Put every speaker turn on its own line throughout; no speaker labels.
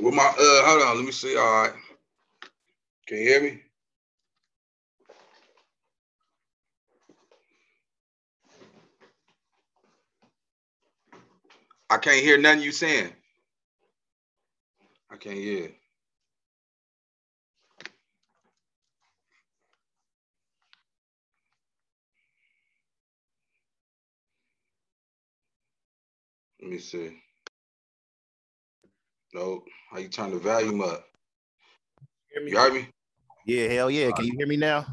With my uh, hold on, let me see. All right, can you hear me? I can't hear nothing you saying. I can't hear. Let me see. No, how you turn the volume up? You heard me?
Yeah, hell yeah. Can you hear me now?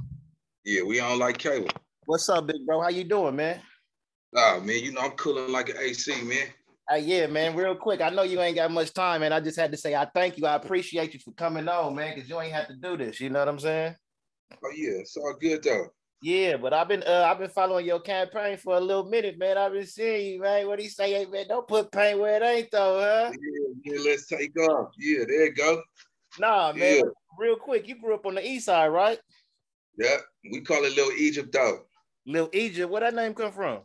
Yeah, we on like cable.
What's up, big bro? How you doing, man?
Oh man, you know I'm cooling like an AC, man.
Hey, yeah, man. Real quick, I know you ain't got much time, man. I just had to say I thank you. I appreciate you for coming on, man, because you ain't have to do this. You know what I'm saying?
Oh yeah, it's all good though.
Yeah, but I've been uh I've been following your campaign for a little minute, man. I've been seeing you, man. What do you say, hey, man? Don't put paint where it ain't though, huh?
Yeah, yeah, let's take off. Yeah, there you go.
Nah, man.
Yeah.
Real quick, you grew up on the east side, right?
Yeah, we call it Little Egypt though.
Little Egypt. Where that name come from?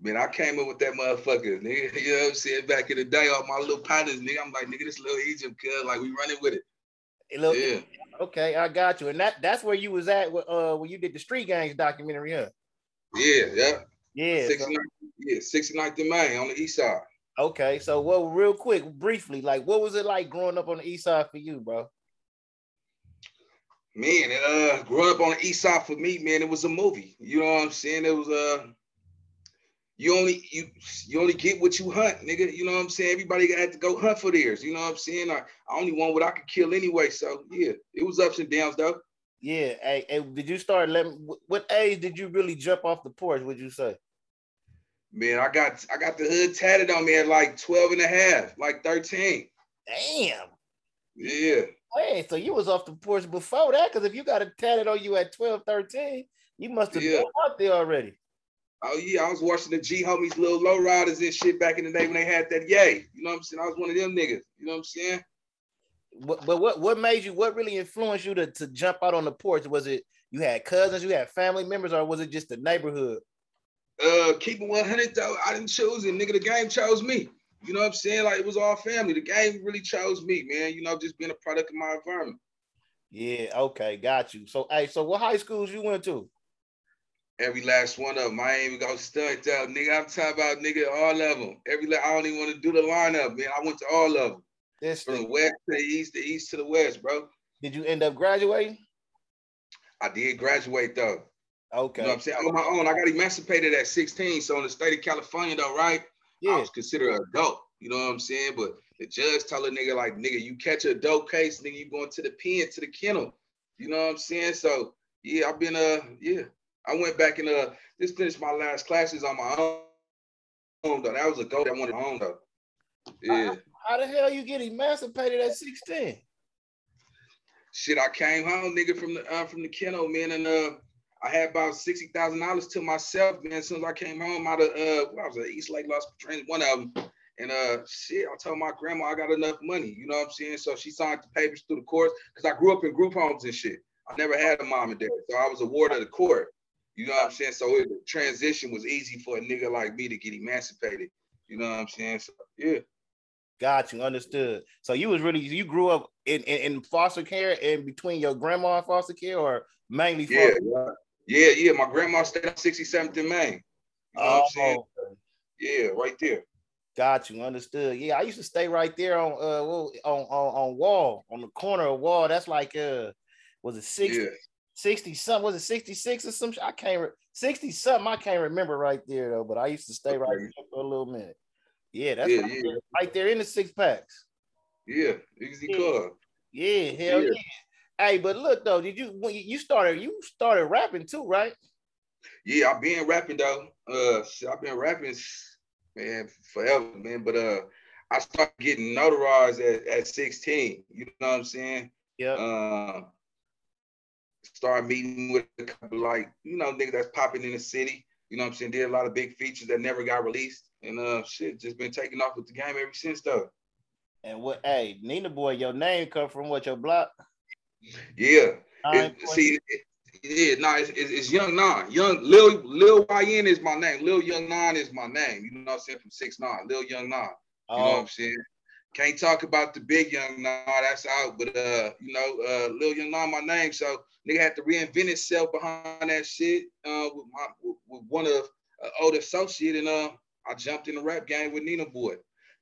Man, I came up with that motherfucker, nigga. You know what I'm saying? Back in the day, all my little partners, nigga. I'm like, nigga, this Little Egypt, cuz like we running with it.
A little-
Yeah.
Okay, I got you. And that that's where you was at uh when you did the Street Gangs documentary, huh?
Yeah, yeah.
Yeah. so-
69, yeah, 69th and Main on the east side.
okay, so well, real quick, briefly, like what was it like growing up on the east side for you, bro?
Man, uh, growing up on the east side for me, man, it was a movie. You know what I'm saying? It was uh you only you you only get what you hunt, nigga. You know what I'm saying? Everybody got to go hunt for theirs. You know what I'm saying? I, I only want what I could kill anyway. So yeah, it was ups and downs though.
Yeah. Hey, hey, did you start letting wh- what age did you really jump off the porch, would you say?
Man, I got I got the hood tatted on me at like 12 and a half, like 13.
Damn.
Yeah.
Hey, so you was off the porch before that? Because if you got it tatted on you at 12, 13, you must have
Yeah.
been out there already.
Oh yeah, I was watching the G homies little low riders and shit back in the day when they had that yay. You know what I'm saying? I was one of them niggas. You know what I'm saying?
But, but what what made you what really influenced you to, to jump out on the porch? Was it you had cousins, you had family members, or was it just the neighborhood?
Uh keep it 100 though. I didn't choose it, nigga. The game chose me. You know what I'm saying? Like it was all family. The game really chose me, man. You know, just being a product of my environment.
Yeah, okay, got you. So hey, so what high schools you went to?
Every last one of them. I ain't even gonna stunt out, nigga. I'm talking about nigga, all of them. Every I don't even want to do the lineup, man. I went to all of them.
This
From the west to the east, the east to the west, bro.
Did you end up graduating?
I did graduate though.
Okay.
You know what I'm saying? On my own. I got emancipated at 16. So in the state of California, though, right?
Yeah.
I was considered an adult. You know what I'm saying? But the judge told a nigga, like, nigga, you catch a dope case, nigga, you going to the pen, to the kennel. You know what I'm saying? So yeah, I've been uh yeah. I went back and uh just finished my last classes on my own though. That was a goal that I wanted on though. Yeah.
How the hell you get emancipated at 16?
Shit, I came home, nigga, from the uh, from the kennel, man, and uh, I had about sixty thousand dollars to myself, man. As soon as I came home out of uh, what I was at East Lake Los Padrinos, one of them, and uh, shit, I told my grandma I got enough money, you know what I'm saying? So she signed the papers through the courts because I grew up in group homes and shit. I never had a mom and dad, so I was a ward of the court. You know what I'm saying? So it, the transition was easy for a nigga like me to get emancipated. You know what I'm saying? So yeah.
Got you, understood. So you was really you grew up in, in, in foster care in between your grandma and foster care or mainly
Yeah,
foster?
yeah, yeah, yeah. My grandma stayed on 67th and Main. You know what I'm saying?
Oh,
Yeah, right there.
got you, understood. Yeah, I used to stay right there on uh well, on, on on wall on the corner of wall. That's like uh was it 60,
Yeah.
60 something? Was it 66 or some? I can't re- 60 something. I can't remember right there though, but I used to stay right there for a little minute. Yeah, that's
Yeah,
right,
yeah.
there, right there in the six packs.
Yeah, easy
Yeah.
call.
Yeah, hell
Yeah.
yeah. Hey, but look though, did you when you you started you started rapping too, right?
Yeah, I've been rapping though. Uh, I've been rapping, man, forever, man. But uh, I started getting notarized at, at 16. You know what I'm saying?
Yeah.
Uh, started meeting with a couple like you know niggas that's popping in the city. You know what I'm saying? Did a lot of big features that never got released, and uh, shit, just been taking off with the game ever since though.
And what? Hey, Nina boy, your name come from what your block?
Yeah. It- see, it, yeah, no, it's, it's, it's Young Nine. Young Lil Lil YN is my name. Lil Young Nine is my name. You know what I'm saying? From six nine, Lil Young Nine. You know what
Oh,
I'm saying? Can't talk about the big young nah, that's out. But uh, you know, uh, Lil Young Nah, my name. So nigga had to reinvent itself behind that shit. Uh, with my with one of uh, old associate, and uh, I jumped in the rap game with Nina Boy.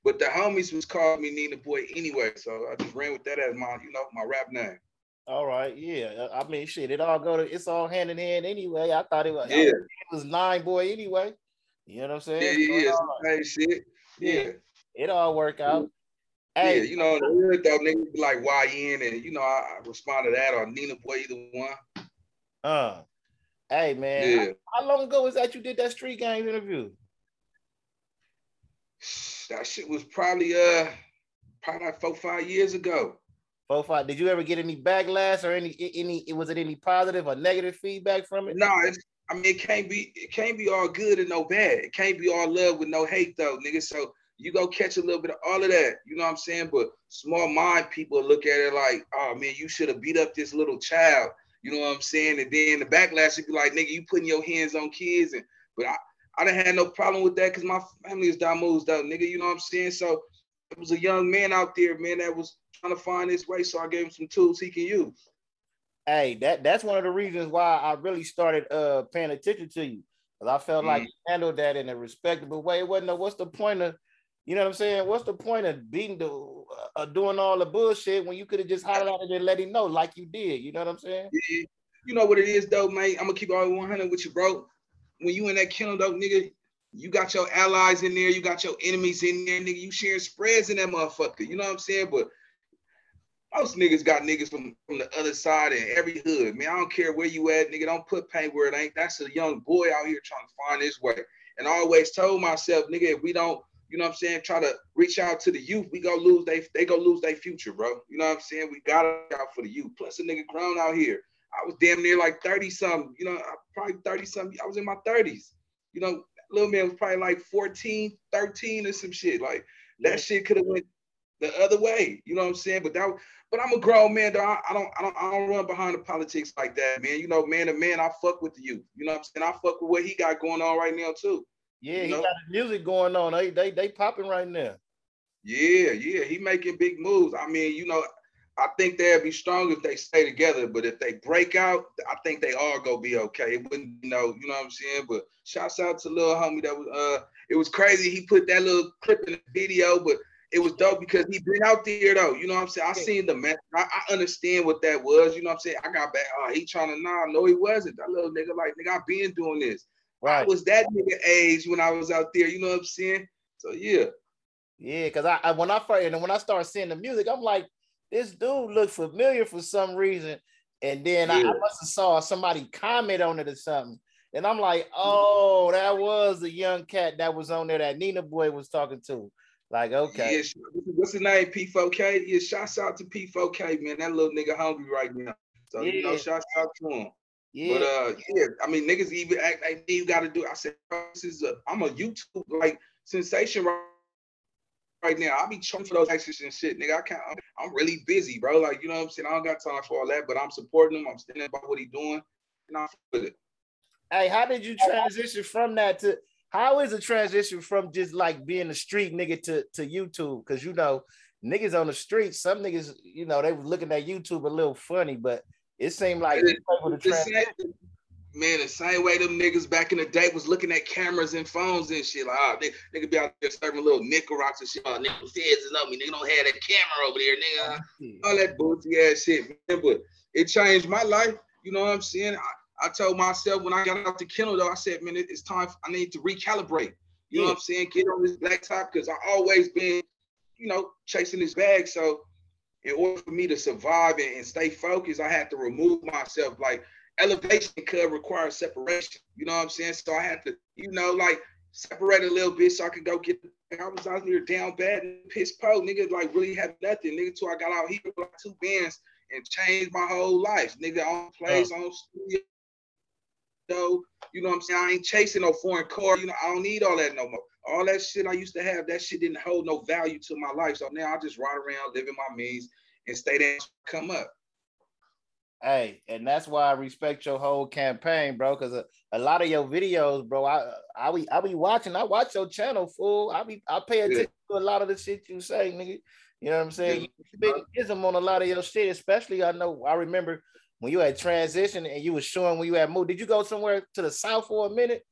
But the homies was calling me Nina Boy anyway, so I just ran with that as my, you know, my rap name.
All right, yeah. I mean, shit, it all go to it's all hand in hand anyway. I thought it was
yeah.
it was nine boy anyway. You know what I'm saying?
Yeah, yeah, yeah. shit. Yeah.
It all work out.
Hey, yeah, you know, though niggas be like YN and you know, I, I respond to that or Nina Boy, either one.
Uh hey man, yeah. how, how long ago was that you did that street gang interview?
That shit was probably uh probably like four, five years ago.
Four, five. Did you ever get any backlash or any any was it any positive or negative feedback from it?
No, it's I mean it can't be it can't be all good and no bad. It can't be all love with no hate though, nigga. So you go catch a little bit of all of that. You know what I'm saying? But small mind people look at it like, oh man, you should have beat up this little child. You know what I'm saying? And then the backlash would be like, nigga, you putting your hands on kids. And but I, I didn't have no problem with that because my family is Damo's though, nigga. You know what I'm saying? So it was a young man out there, man, that was trying to find his way. So I gave him some tools he can use.
Hey, that that's one of the reasons why I really started uh paying attention to you. Cause I felt mm. like you handled that in a respectable way. It wasn't no, what's the point of, you know what I'm saying? What's the point of beating the uh, doing all the bullshit when you could have just hollered it and let him know like you did? You know what I'm saying?
Yeah. You know what it is though, man. I'm gonna keep all 100 with you, bro when you in that kennel though, nigga, you got your allies in there, you got your enemies in there, nigga. You sharing spreads in that motherfucker. You know what I'm saying? But most niggas got niggas from, from the other side in every hood. Man, I don't care where you at, nigga. Don't put pain where it ain't. That's a young boy out here trying to find his way. And I always told myself, nigga, if we don't, you know what I'm saying, try to reach out to the youth, we go lose they they go lose their future, bro. You know what I'm saying? We gotta out for the youth. Plus a nigga grown out here. I was damn near like 30 something, you know, probably 30 something. I was in my 30s. You know, little man was probably like 14, 13 or some shit. Like that shit could have went the other way. You know what I'm saying? But that but I'm a grown man, though. I, I, don't I don't I don't run behind the politics like that, man. You know, man to man, I fuck with the youth. You know what I'm saying? I fuck with what he got going on right now too.
Yeah, he know? got music going on. They they they popping right now.
Yeah, yeah, he making big moves. I mean, you know, I think they'll be strong if they stay together. But if they break out, I think they all go be okay. It wouldn't, you know, you know what I'm saying. But shouts out to little homie that was uh it was crazy. He put that little clip in the video, but it was dope because he been out there though. You know what I'm saying? I seen the mess. I, I, understand what that was. You know what I'm saying? I got back. Oh, he trying to nah. No, he wasn't. That little nigga like nigga. I been doing this. Right. I was that nigga age when I was out there. You know what I'm saying? So yeah.
Yeah, because I, I when I first and when I started seeing the music, I'm like, this dude looked familiar for some reason. And then yeah. I, I must have saw somebody comment on it or something. And I'm like, oh, that was the young cat that was on there that Nina Boy was talking to. Like, okay.
Yeah, what's his name? P4K? Yeah, shouts out to P4K, man. That little nigga hungry right now. So, yeah. you know, shouts out to him. Yeah. But uh, yeah, I mean, niggas even act like you got to do. I said, this is a, I'm a YouTube like sensation right right now. I'll be chunking for those extras and shit, nigga. I can't. I'm really busy, bro. Like you know what I'm saying. I don't got time for all that, but I'm supporting him. I'm standing by what he's doing, and I'm with it.
Hey, how did you transition from that to? How is the transition from just like being a street nigga to to YouTube? Because you know, niggas on the street, some niggas, you know, they were looking at YouTube a little funny, but it seemed like it, able to
man, the same way them niggas back in the day was looking at cameras and phones and shit. Like, oh, they, nigga be out there serving little nickel rocks and shit. Oh, nigga, is on me. Nigga don't have that camera over there, nigga. All that bullshit ass shit, man. But it changed my life. You know what I'm saying? I, I told myself when I got out the kennel, though, I said, man, it's time. For, I need to recalibrate. You know what I'm saying? Get on this black top because I always been, you know, chasing this bag. So in order for me to survive and, and stay focused, I had to remove myself. Like elevation could require separation. You know what I'm saying? So I had to, you know, like separate a little bit so I could go get. I was out here down bad and piss po, nigga, like really had nothing, nigga. Till I got out here with like two bands and changed my whole life, nigga. On plays, oh. on studio. You know what I'm saying? I ain't chasing no foreign car. You know, I don't need all that no more. All that shit I used to have, that shit didn't hold no value to my life. So now I just ride around, living my means, and stay there, come up.
Hey, and that's why I respect your whole campaign, bro. Because a, a lot of your videos, bro, I I be I be watching. I watch your channel, fool. I be I pay attention yeah. to a lot of the shit you say, nigga. You know what I'm saying? You big ism on a lot of your shit, especially I know I remember when you had transition and you was showing when you had moved. Did you go somewhere to the south for a minute?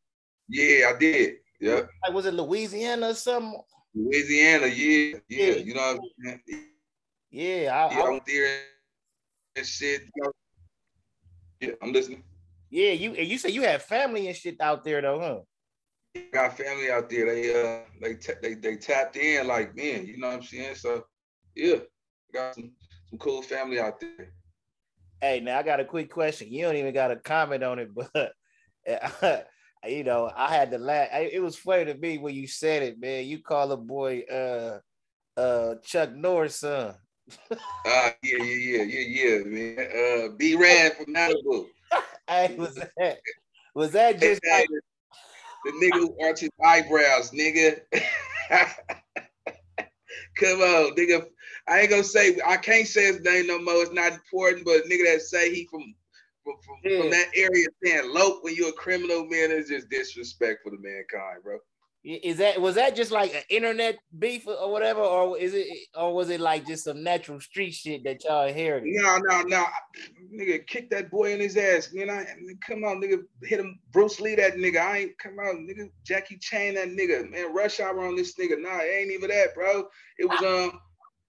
Yeah, I did. Yeah.
Like was it Louisiana or something?
Louisiana, yeah, yeah. yeah. You know what I'm saying?
Yeah,
I, yeah, I went there and shit. Yeah, I'm listening.
Yeah, you and you say you have family and shit out there though,
huh? Got family out there. They uh they t- they they tapped in like man, you know what I'm saying? So yeah, got some some cool family out there.
Hey, now I got a quick question. You don't even got a comment on it, but you know, I had to laugh. It was funny to me when you said it, man. You call a boy uh uh Chuck Norris son.
uh yeah, yeah, yeah, yeah, yeah, man. Uh B Rad from Malibu.
hey, was that was that just like
the nigga who arches eyebrows, nigga? Come on, nigga. I ain't gonna say I can't say his name no more. It's not important, but nigga that say he from from, from, yeah. from that area saying lope when you're a criminal, man, is just disrespectful to mankind, bro.
Is that was that just like an internet beef or whatever, or is it, or was it like just some natural street shit that y'all inherited?
No, no, no, nigga, kick that boy in his ass, man. I come on, nigga, hit him, Bruce Lee, that nigga. I ain't come on, nigga, Jackie Chan, that nigga, man. Rush hour on this nigga. Nah, it ain't even that, bro. It was um,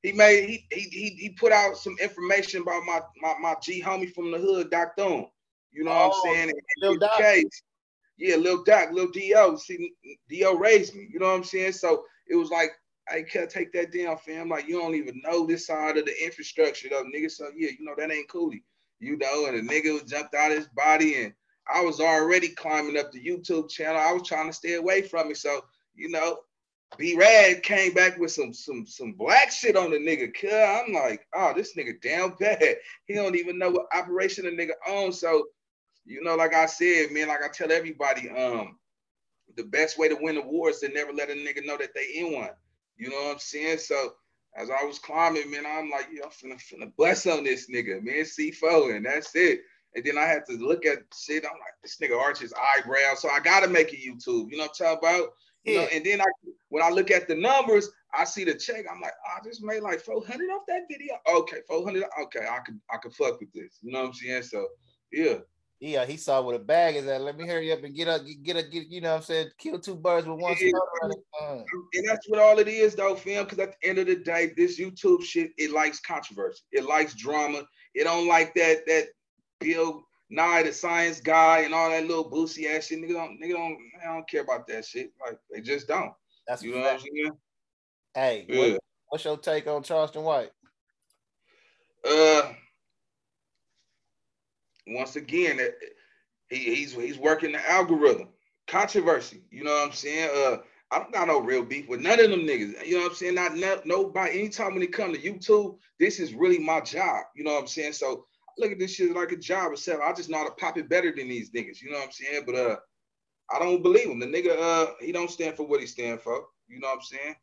he made he he he, he put out some information about my my my G homie from the hood, Doc Doom. You know oh, what I'm oh, saying? In, in the case yeah, Lil Doc, Lil Do. See, Do raised me. You know what I'm saying? So it was like I can't take that down, fam. Like you don't even know this side of the infrastructure, though, nigga. So yeah, you know that ain't cool. You know, and the nigga jumped out his body, and I was already climbing up the YouTube channel. I was trying to stay away from it. So you know, B Rad came back with some some some black shit on the nigga. I'm like, oh, this nigga damn bad. He don't even know what operation the nigga owns. So you know, like I said, man, like I tell everybody, um, the best way to win the war is to never let a nigga know that they in one. You know what I'm saying? So as I was climbing, man, I'm like, yo, I'm finna, finna bust on this nigga, man, C4, and that's it. And then I had to look at shit. I'm like, this nigga arches eyebrows, so I gotta make a YouTube. You know what I'm talking about? You know, and then I when I look at the numbers, I see the check. I'm like, oh, I just made like 400 off that video. Okay, 400. Okay, I could I could fuck with this. You know what I'm saying? So yeah,
yeah, he saw what a bag is at. Let me hurry up and get up, get up, get, you know what I'm saying, kill two birds with one stone. Uh-huh.
And that's what all it is, though, fam. Because at the end of the day, this YouTube shit, it likes controversy. It likes drama. It don't like that that Bill Nye, the science guy, and all that little boosie ass shit. Nigga don't, nigga don't, I don't care about that shit. Like they just don't. That's you know what I'm saying.
Hey, yeah. what, what's your take on Charleston White?
Uh, once again, he, he's he's working the algorithm. Controversy, you know what I'm saying? Uh, I don't got no real beef with none of them niggas. You know what I'm saying? Not no, nobody. Anytime when it come to YouTube, this is really my job. You know what I'm saying? So look at this shit like a job itself. I just know how to pop it better than these niggas. You know what I'm saying? But uh, I don't believe him. The nigga, uh, he don't stand for what he stand for. You know what I'm saying?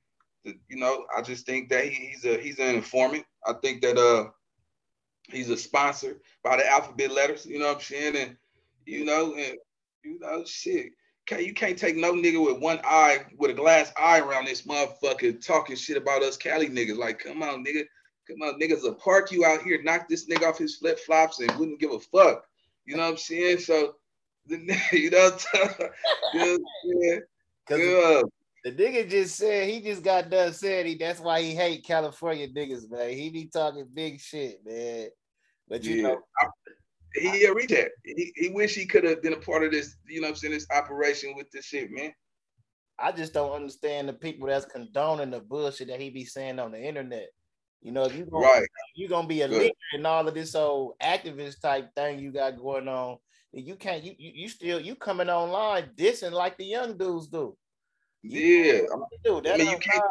The, you know, I just think that he, he's a he's an informant. I think that uh He's a sponsor by the alphabet letters, you know what I'm saying? And you know, and you know, shit. Can't, you can't take no nigga with one eye, with a glass eye around this motherfucker talking shit about us Cali niggas. Like, come on, nigga. Come on, niggas will park you out here, knock this nigga off his flip flops and wouldn't give a fuck. You know what I'm saying? So, you know, yeah,
yeah. The nigga just said he just got done said he that's why he hate California niggas, man. He be talking big shit, man. But you yeah. know, I,
he a reject. He, he wish he could have been a part of this, you know what I'm saying, this operation with this shit, man.
I just don't understand the people that's condoning the bullshit that he be saying on the internet. You know, if you gonna, right. you gonna be a Good. leader in all of this old activist type thing you got going on, you can't you you, you still you coming online dissing like the young dudes do.
You yeah, do I mean, you can't.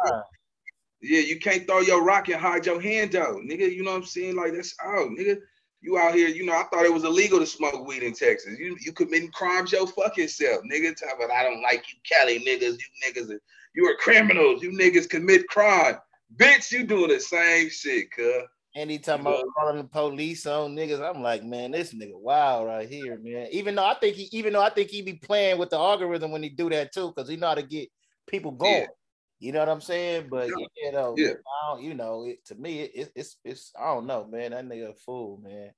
Yeah, you can't throw your rock and hide your hand out, nigga. You know what I'm saying? Like that's out, nigga. You out here, you know, I thought it was illegal to smoke weed in Texas. You you committing crimes your fucking self, nigga. Talk about I don't like you, Cali niggas. You niggas, you are criminals. You niggas commit crime. Bitch, you doing the same shit, cuz.
Anytime I'm calling the police on niggas, I'm like, man, this nigga wild right here, man. Even though I think he, even though I think he be playing with the algorithm when he do that too, because he know how to get people going. Yeah. You know what I'm saying? But yeah. you know, yeah. you know, it, to me, it, it's it's I don't know, man. That nigga a fool, man.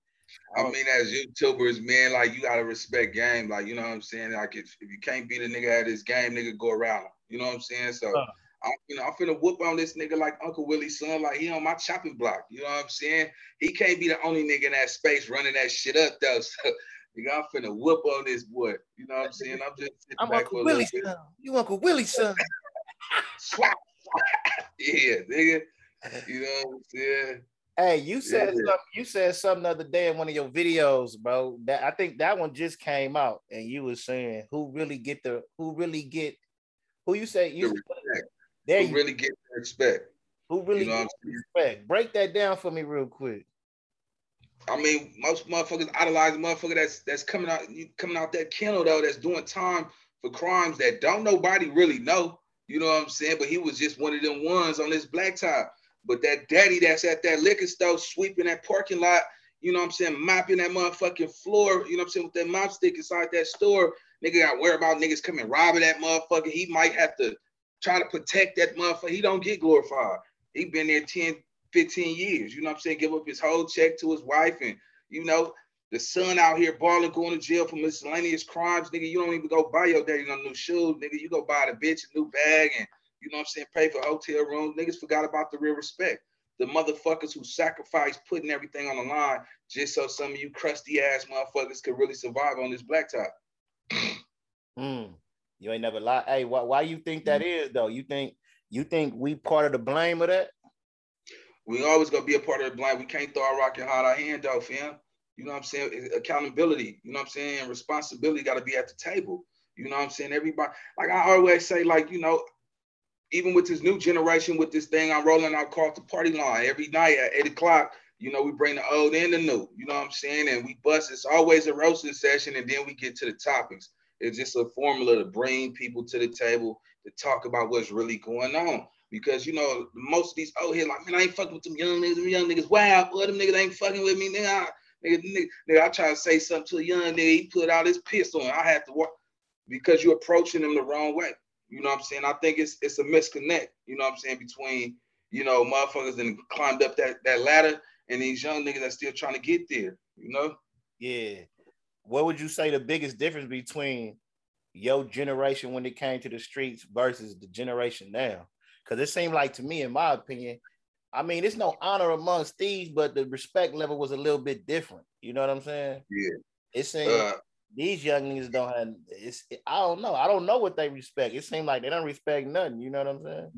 I mean, as YouTubers, man, like you gotta respect game. Like, you know what I'm saying? Like if, if you can't beat a nigga at his game, nigga go around him. You know what I'm saying? So uh, I, you know, I'm finna whoop on this nigga like Uncle Willie's son, like he on my chopping block. You know what I'm saying? He can't be the only nigga in that space running that shit up though. So nigga, I'm finna whoop on this boy. You know what I'm saying? I'm just
I'm Uncle Willie's son. You Uncle Willie's son.
Swap. yeah, nigga. You know what I'm saying?
Hey, you said yeah. something, you said something the other day in one of your videos, bro. That I think that one just came out, and you was saying who really get the who really get who you say you
the there who you really get respect.
Who really you know respect? Break that down for me real quick.
I mean, most motherfuckers idolize motherfucker that's that's coming out coming out that kennel though, that's doing time for crimes that don't nobody really know. You know what I'm saying? But he was just one of them ones on this black top. But that daddy that's at that liquor store sweeping that parking lot, you know what I'm saying, mopping that motherfucking floor, you know what I'm saying, with that mop stick inside that store, nigga got worried about niggas coming robbing that motherfucker. He might have to try to protect that motherfucker. He don't get glorified. He been there 10, 15 years, you know what I'm saying, give up his whole check to his wife and, you know, the son out here balling, going to jail for miscellaneous crimes, nigga. You don't even go buy your daddy no new shoes, nigga. You go buy the bitch a new bag and you know what I'm saying? Pay for hotel rooms. Niggas forgot about the real respect. The motherfuckers who sacrifice putting everything on the line just so some of you crusty ass motherfuckers could really survive on this blacktop.
mm. You ain't never lie. Hey, why, why you think that mm. is though? You think you think we part of the blame of that?
We always gonna be a part of the blame. We can't throw our rock and hide our hand off fam. You know what I'm saying? Accountability, you know what I'm saying? Responsibility gotta be at the table. You know what I'm saying? Everybody, like I always say, like, you know, even with this new generation, with this thing I'm rolling out called the party line every night at eight o'clock. You know, we bring the old and the new. You know what I'm saying? And we bust. It's always a roasting session, and then we get to the topics. It's just a formula to bring people to the table to talk about what's really going on. Because you know, most of these old heads like, man, I ain't fucking with them young niggas. Them young niggas, wow, boy, them niggas ain't fucking with me. Nigga, I, nigga, nigga, nigga, I try to say something to a young nigga, he put out his pistol, and I had to walk because you're approaching them the wrong way. You know what I'm saying? I think it's it's a misconnect, you know what I'm saying, between, you know, motherfuckers that climbed up that, that ladder and these young niggas that still trying to get there, you know?
Yeah. What would you say the biggest difference between your generation when it came to the streets versus the generation now? Because it seemed like to me, in my opinion, I mean, it's no honor amongst thieves, but the respect level was a little bit different. You know what I'm saying?
Yeah.
It seemed uh, these young niggas don't have it's I don't know. I don't know what they respect. It seemed like they don't respect nothing. You know what I'm saying?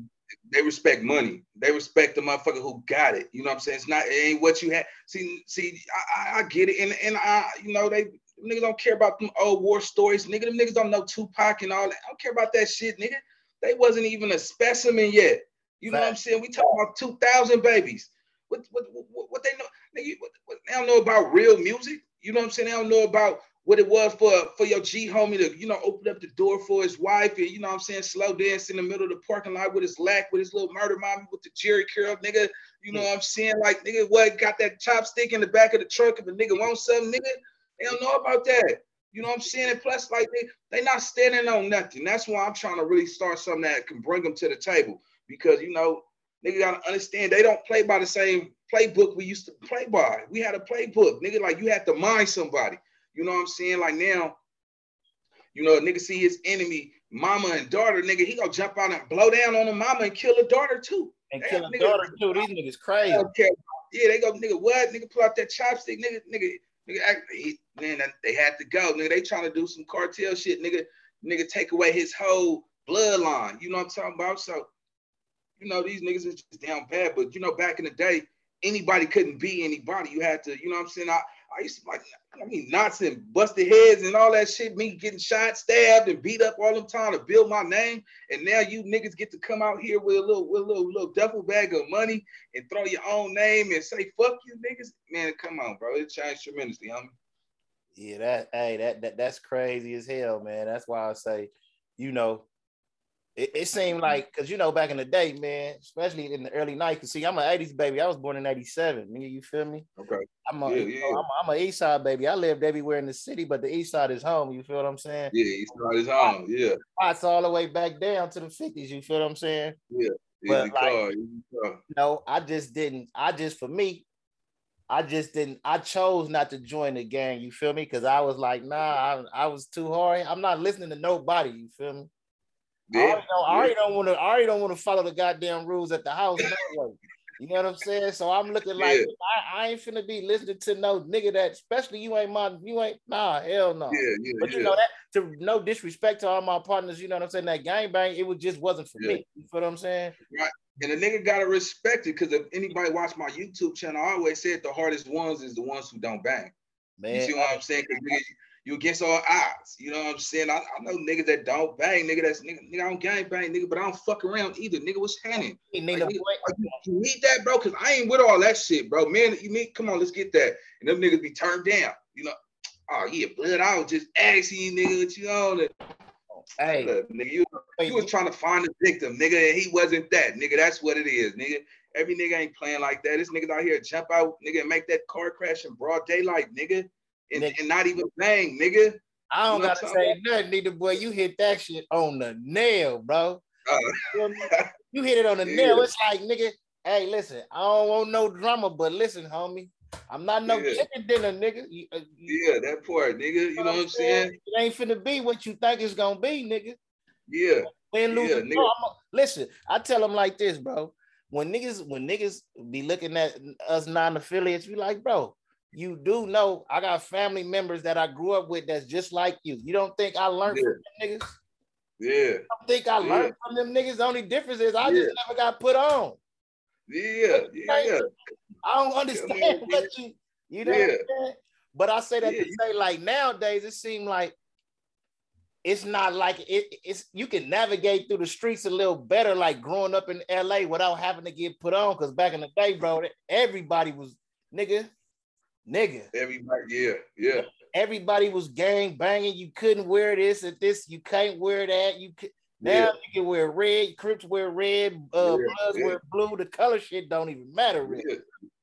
They respect money. They respect the motherfucker who got it. You know what I'm saying? It's not it ain't what you had. See, see, I, I get it. And and I, you know, they niggas don't care about them old war stories. Nigga, them niggas don't know Tupac and all that. I don't care about that shit, nigga. They wasn't even a specimen yet. You know what I'm saying? We talking about 2,000 babies. What, what, what, what they know? Nigga, what, what, they don't know about real music. You know what I'm saying? They don't know about what it was for for your G homie to, you know, open up the door for his wife and, you know what I'm saying, slow dance in the middle of the parking lot with his lack, with his little murder mommy with the Jerry curl, nigga. You know what I'm saying? Like, nigga, what got that chopstick in the back of the truck if a nigga wants something, nigga? They don't know about that. You know what I'm saying? And plus, like, they, they not standing on nothing. That's why I'm trying to really start something that can bring them to the table. Because, you know, nigga gotta understand they don't play by the same playbook we used to play by. We had a playbook, nigga, like you had to mind somebody. You know what I'm saying? Like now, you know, nigga see his enemy, mama and daughter, nigga, he gonna jump out and blow down on the mama and kill the daughter too.
And kill the daughter too. These niggas crazy.
Okay. Yeah, they go, nigga, what? Nigga, pull out that chopstick, nigga, nigga, nigga. He, man, they had to go, nigga. They trying to do some cartel shit, nigga. Nigga, take away his whole bloodline. You know what I'm talking about? So, you know, these niggas is just down bad. But you know, back in the day, anybody couldn't be anybody. You had to, you know what I'm saying? I, I used to like, I mean, knots and busted heads and all that shit. Me getting shot, stabbed, and beat up all the time to build my name. And now you niggas get to come out here with a little, with a little, little duffel bag of money and throw your own name and say "fuck you, niggas." Man, come on, bro. It changed tremendously, homie.
Yeah, that hey, that, that that's crazy as hell, man. That's why I say, you know, it, it seemed mm-hmm. like because you know back in the day, man, especially in the early '90s. See, I'm an '80s baby. I was born in '87. Nigga, you feel me?
Okay.
I'm a, yeah, yeah. Know, I'm, a, I'm a East Side baby. I lived everywhere in the city, but the East Side is home. You feel what I'm saying?
Yeah, East Side is home. Yeah.
Spots all the way back down to the '50s. You feel what I'm saying?
Yeah.
But like, car, I just didn't. I just for me, I just didn't. I chose not to join the gang. You feel me? Because I was like, nah, I, I was too hard. I'm not listening to nobody. You feel me? Yeah, I already don't, want to. I already don't want to follow the goddamn rules at the house. you know what I'm saying? So I'm looking like yeah. I, I, ain't finna be listening to no nigga that, especially you ain't my, you ain't nah, hell no.
Yeah, yeah,
but you know that to no disrespect to all my partners, you know what I'm saying? That gang bang, it was just wasn't for me. You feel what I'm saying?
Right. And the nigga gotta respect it because if anybody watch my YouTube channel, I always said the hardest ones is the ones who don't bang. Man, you see what I'm saying? Because you against all odds. You know what I'm saying? I, I know niggas that don't bang, nigga. That's nigga, nigga. I don't gang bang, nigga, but I don't fuck around either, nigga. What's happening? Like, nigga, you, you need that, bro? Cause I ain't with all that shit, bro. Man, you mean? Come on, let's get that. And them niggas be turned down. You know? Oh yeah, blood. I was just asking you, nigga, what you on? it.
Hey,
Look, nigga, you, you was trying to find a victim, nigga, and he wasn't that, nigga. That's what it is, nigga. Every nigga ain't playing like that. This niggas out here jump out, nigga, and make that car crash in broad daylight, nigga, and, and not even bang, nigga.
I don't you know gotta say about? nothing, neither boy. You hit that shit on the nail, bro. Uh, you hit it on the yeah. nail. It's like, nigga, hey, listen, I don't want no drama, but listen, homie. I'm not no yeah. chicken dinner, nigga. You,
uh, you, yeah, that part, nigga. You know, know what I'm saying? saying?
It ain't finna be what you think it's gonna be, nigga.
Yeah.
Win, lose, yeah, nigga. A, listen, I tell them like this, bro. When niggas, when niggas be looking at us non-affiliates, be like, bro, you do know I got family members that I grew up with that's just like you. You don't think I learned yeah. from them niggas?
Yeah.
I think I learned from them niggas. The only difference is I yeah. just never got put on.
Yeah, yeah.
I don't understand what you, you know yeah. But I say that to say, like nowadays, it seems like it's not like it, it's you can navigate through the streets a little better, like growing up in LA without having to get put on. Cause back in the day, bro, everybody was nigga, nigga.
Everybody, yeah, yeah.
Everybody was gang banging. You couldn't wear this at this. You can't wear that. You can now yeah. you can wear red. Crips wear red. Uh, yeah, Bloods yeah. wear blue. The color shit don't even matter. Really.
Yeah,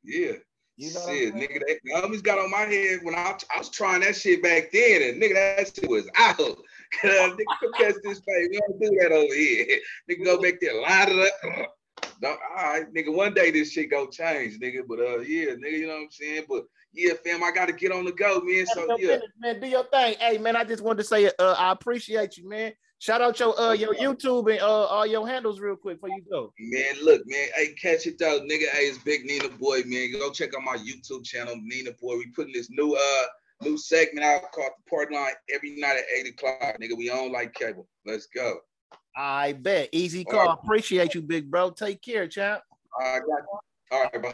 yeah. You know shit, nigga, that, homies got on my head when I, I was trying that shit back then, and nigga, that shit was out. Cause nigga, catch this face. We don't do that over here. Nigga, go back there, line it up. No, all right, nigga. One day this shit go change, nigga. But uh, yeah, nigga, you know what I'm saying. But yeah, fam, I gotta get on the go, man. So yeah,
man, do your thing. Hey, man, I just wanted to say, uh, I appreciate you, man. Shout out your uh your YouTube and uh all your handles real quick before you go.
Man, look, man. Hey, catch it though, nigga. Hey, it's Big Nina Boy, man. Go check out my YouTube channel, Nina Boy. We putting this new uh new segment out called the Party Line every night at eight o'clock. Nigga, we on like cable. Let's go.
I bet. Easy call. Right. Appreciate you, big bro. Take care, champ.
I got you. All right, bro.